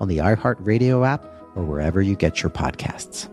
on the iHeartRadio app or wherever you get your podcasts.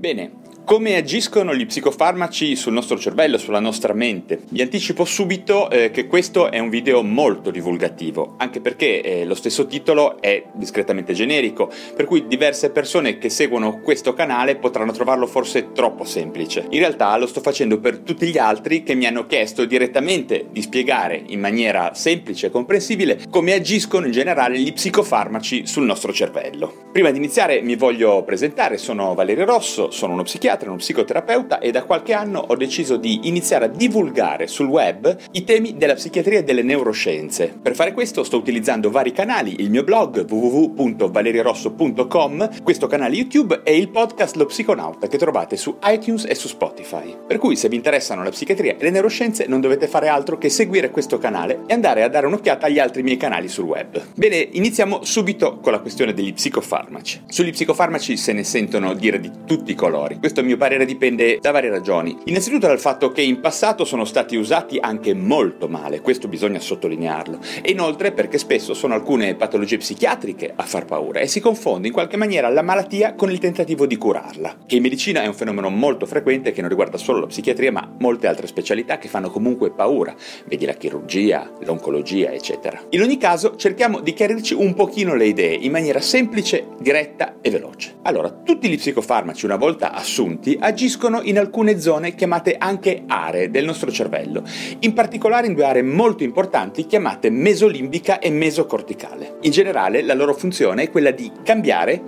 Bene, Come agiscono gli psicofarmaci sul nostro cervello, sulla nostra mente? Vi anticipo subito eh, che questo è un video molto divulgativo, anche perché eh, lo stesso titolo è discretamente generico, per cui diverse persone che seguono questo canale potranno trovarlo forse troppo semplice. In realtà lo sto facendo per tutti gli altri che mi hanno chiesto direttamente di spiegare in maniera semplice e comprensibile come agiscono in generale gli psicofarmaci sul nostro cervello. Prima di iniziare mi voglio presentare, sono Valerio Rosso, sono uno psichiatra psichiatra, uno psicoterapeuta e da qualche anno ho deciso di iniziare a divulgare sul web i temi della psichiatria e delle neuroscienze. Per fare questo sto utilizzando vari canali, il mio blog www.valeriorosso.com, questo canale YouTube e il podcast Lo Psiconauta che trovate su iTunes e su Spotify. Per cui se vi interessano la psichiatria e le neuroscienze non dovete fare altro che seguire questo canale e andare a dare un'occhiata agli altri miei canali sul web. Bene, iniziamo subito con la questione degli psicofarmaci. Sugli psicofarmaci se ne sentono dire di tutti i colori. Questo mio parere dipende da varie ragioni. Innanzitutto dal fatto che in passato sono stati usati anche molto male, questo bisogna sottolinearlo, e inoltre perché spesso sono alcune patologie psichiatriche a far paura e si confonde in qualche maniera la malattia con il tentativo di curarla, che in medicina è un fenomeno molto frequente che non riguarda solo la psichiatria ma molte altre specialità che fanno comunque paura, vedi la chirurgia, l'oncologia, eccetera. In ogni caso cerchiamo di chiarirci un pochino le idee in maniera semplice, diretta e veloce. Allora, tutti gli psicofarmaci una volta assunti appunti agiscono in alcune zone chiamate anche aree del nostro cervello, in particolare in due aree molto importanti chiamate mesolimbica e mesocorticale. In generale la loro funzione è quella di cambiare,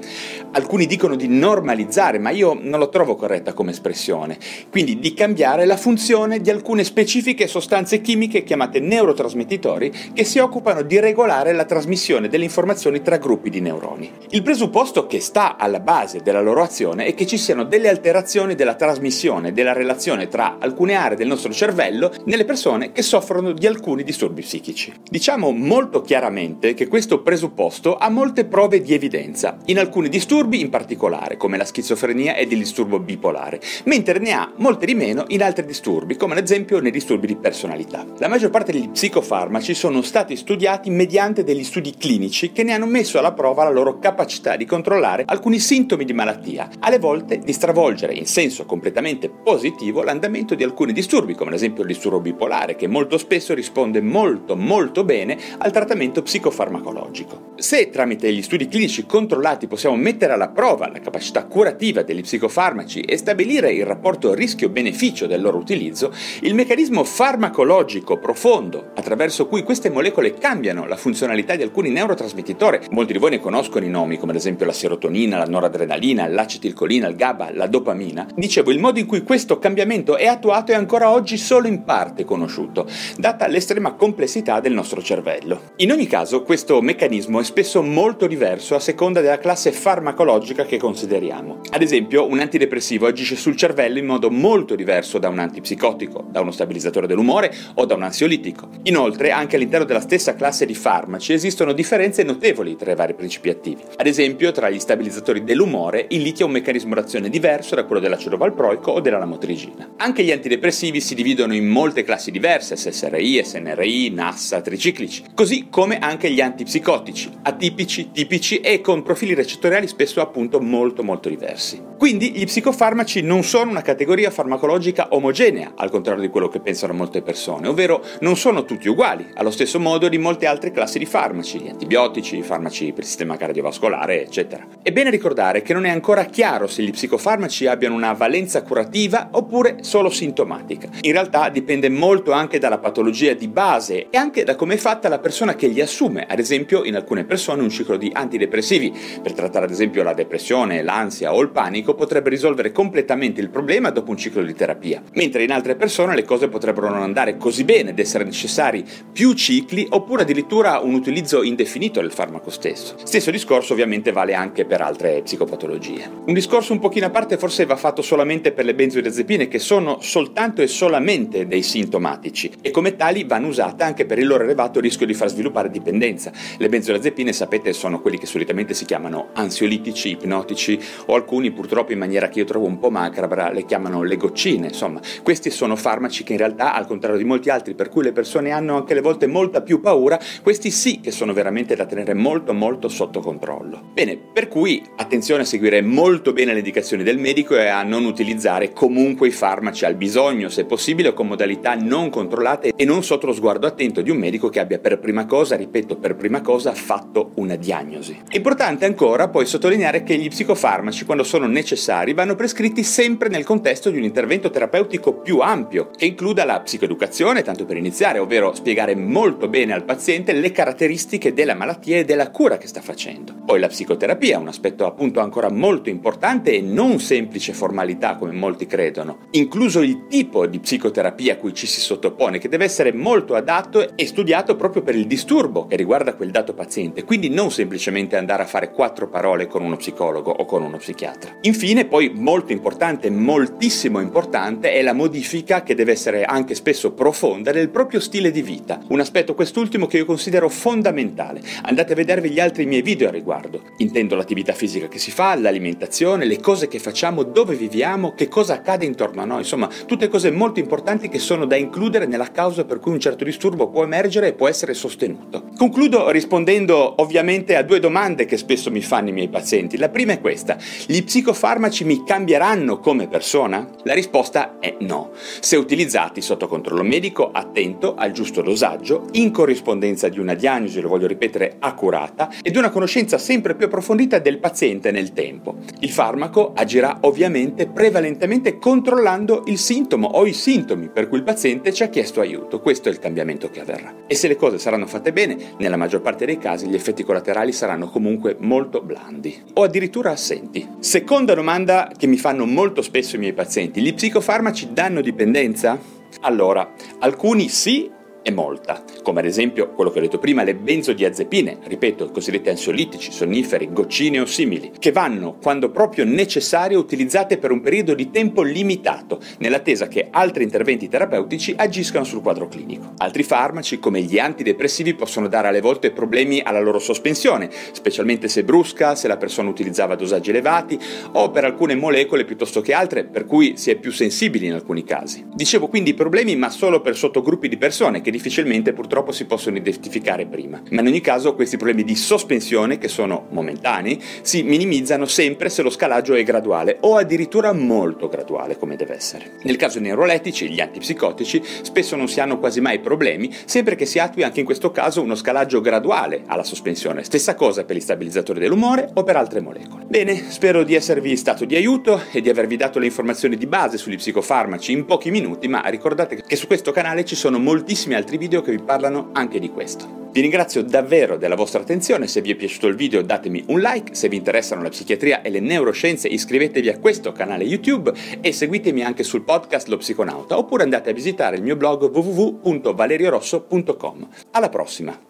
alcuni dicono di normalizzare, ma io non lo trovo corretta come espressione, quindi di cambiare la funzione di alcune specifiche sostanze chimiche chiamate neurotrasmettitori che si occupano di regolare la trasmissione delle informazioni tra gruppi di neuroni. Il presupposto che sta alla base della loro azione è che ci siano delle alterazioni alterazioni della trasmissione della relazione tra alcune aree del nostro cervello nelle persone che soffrono di alcuni disturbi psichici. Diciamo molto chiaramente che questo presupposto ha molte prove di evidenza, in alcuni disturbi in particolare, come la schizofrenia ed il disturbo bipolare, mentre ne ha molte di meno in altri disturbi, come ad esempio nei disturbi di personalità. La maggior parte degli psicofarmaci sono stati studiati mediante degli studi clinici che ne hanno messo alla prova la loro capacità di controllare alcuni sintomi di malattia, alle volte di stravolgere in senso completamente positivo l'andamento di alcuni disturbi, come ad esempio il disturbo bipolare, che molto spesso risponde molto molto bene al trattamento psicofarmacologico. Se tramite gli studi clinici controllati possiamo mettere alla prova la capacità curativa degli psicofarmaci e stabilire il rapporto rischio-beneficio del loro utilizzo, il meccanismo farmacologico profondo attraverso cui queste molecole cambiano la funzionalità di alcuni neurotrasmettitori, molti di voi ne conoscono i nomi come ad esempio la serotonina, la noradrenalina, l'acetilcolina, il GABA, la dopamina, dopamina, dicevo il modo in cui questo cambiamento è attuato è ancora oggi solo in parte conosciuto, data l'estrema complessità del nostro cervello. In ogni caso, questo meccanismo è spesso molto diverso a seconda della classe farmacologica che consideriamo. Ad esempio, un antidepressivo agisce sul cervello in modo molto diverso da un antipsicotico, da uno stabilizzatore dell'umore o da un ansiolitico. Inoltre, anche all'interno della stessa classe di farmaci esistono differenze notevoli tra i vari principi attivi. Ad esempio, tra gli stabilizzatori dell'umore, il litio ha un meccanismo d'azione diverso da quello dell'acido valproico o della lamotrigina. Anche gli antidepressivi si dividono in molte classi diverse, SSRI, SNRI, NASSA, triciclici, così come anche gli antipsicotici, atipici, tipici e con profili recettoriali spesso appunto molto molto diversi. Quindi gli psicofarmaci non sono una categoria farmacologica omogenea, al contrario di quello che pensano molte persone, ovvero non sono tutti uguali, allo stesso modo di molte altre classi di farmaci, gli antibiotici, i farmaci per il sistema cardiovascolare, eccetera. È bene ricordare che non è ancora chiaro se gli psicofarmaci abbiano una valenza curativa oppure solo sintomatica. In realtà dipende molto anche dalla patologia di base e anche da come è fatta la persona che li assume. Ad esempio, in alcune persone un ciclo di antidepressivi per trattare ad esempio la depressione, l'ansia o il panico potrebbe risolvere completamente il problema dopo un ciclo di terapia, mentre in altre persone le cose potrebbero non andare così bene ed essere necessari più cicli oppure addirittura un utilizzo indefinito del farmaco stesso. Stesso discorso ovviamente vale anche per altre psicopatologie. Un discorso un pochino a parte forse va fatto solamente per le benzodiazepine che sono soltanto e solamente dei sintomatici e come tali vanno usate anche per il loro elevato rischio di far sviluppare dipendenza. Le benzodiazepine sapete sono quelli che solitamente si chiamano ansiolitici, ipnotici o alcuni purtroppo in maniera che io trovo un po' macabra le chiamano le goccine, insomma questi sono farmaci che in realtà al contrario di molti altri per cui le persone hanno anche le volte molta più paura, questi sì che sono veramente da tenere molto molto sotto controllo. Bene, per cui attenzione a seguire molto bene le indicazioni del medico e a non utilizzare comunque i farmaci al bisogno, se possibile con modalità non controllate e non sotto lo sguardo attento di un medico che abbia per prima cosa, ripeto, per prima cosa fatto una diagnosi. È importante ancora poi sottolineare che gli psicofarmaci, quando sono necessari, vanno prescritti sempre nel contesto di un intervento terapeutico più ampio, che includa la psicoeducazione, tanto per iniziare, ovvero spiegare molto bene al paziente le caratteristiche della malattia e della cura che sta facendo. Poi la psicoterapia, un aspetto appunto ancora molto importante e non semplice formalità come molti credono, incluso il tipo di psicoterapia a cui ci si sottopone, che deve essere molto adatto e studiato proprio per il disturbo che riguarda quel dato paziente, quindi non semplicemente andare a fare quattro parole con uno psicologo o con uno psichiatra. Infine, poi molto importante, moltissimo importante, è la modifica che deve essere anche spesso profonda del proprio stile di vita, un aspetto quest'ultimo che io considero fondamentale. Andate a vedervi gli altri miei video a riguardo. Intendo l'attività fisica che si fa, l'alimentazione, le cose che facciamo, dove viviamo, che cosa accade intorno a noi, insomma, tutte cose molto importanti che sono da includere nella causa per cui un certo disturbo può emergere e può essere sostenuto. Concludo rispondendo ovviamente a due domande che spesso mi fanno i miei pazienti. La prima è questa: gli psicofarmaci mi cambieranno come persona? La risposta è no. Se utilizzati sotto controllo medico, attento al giusto dosaggio, in corrispondenza di una diagnosi, lo voglio ripetere, accurata ed una conoscenza sempre più approfondita del paziente nel tempo. Il farmaco agirà ovviamente prevalentemente controllando il sintomo o i sintomi per cui il paziente ci ha chiesto aiuto. Questo è il cambiamento che avverrà. E se le cose saranno fatte bene, nella maggior parte dei casi gli effetti collaterali saranno comunque molto blandi o addirittura assenti. Seconda domanda che mi fanno molto spesso i miei pazienti, gli psicofarmaci danno dipendenza? Allora, alcuni sì e molta, come ad esempio quello che ho detto prima, le benzodiazepine, ripeto, i cosiddetti ansiolitici, sonniferi, goccine o simili, che vanno, quando proprio necessario, utilizzate per un periodo di tempo limitato, nell'attesa che altri interventi terapeutici agiscano sul quadro clinico. Altri farmaci, come gli antidepressivi, possono dare alle volte problemi alla loro sospensione, specialmente se brusca, se la persona utilizzava dosaggi elevati o per alcune molecole piuttosto che altre, per cui si è più sensibili in alcuni casi. Dicevo quindi problemi, ma solo per sottogruppi di persone che che difficilmente purtroppo si possono identificare prima. Ma in ogni caso questi problemi di sospensione, che sono momentanei, si minimizzano sempre se lo scalaggio è graduale o addirittura molto graduale come deve essere. Nel caso dei neurolettici, gli antipsicotici, spesso non si hanno quasi mai problemi, sempre che si attui anche in questo caso uno scalaggio graduale alla sospensione. Stessa cosa per gli stabilizzatori dell'umore o per altre molecole. Bene, spero di esservi stato di aiuto e di avervi dato le informazioni di base sugli psicofarmaci in pochi minuti, ma ricordate che su questo canale ci sono moltissimi altri video che vi parlano anche di questo. Vi ringrazio davvero della vostra attenzione, se vi è piaciuto il video datemi un like, se vi interessano la psichiatria e le neuroscienze iscrivetevi a questo canale YouTube e seguitemi anche sul podcast Lo Psiconauta oppure andate a visitare il mio blog www.valeriorosso.com. Alla prossima!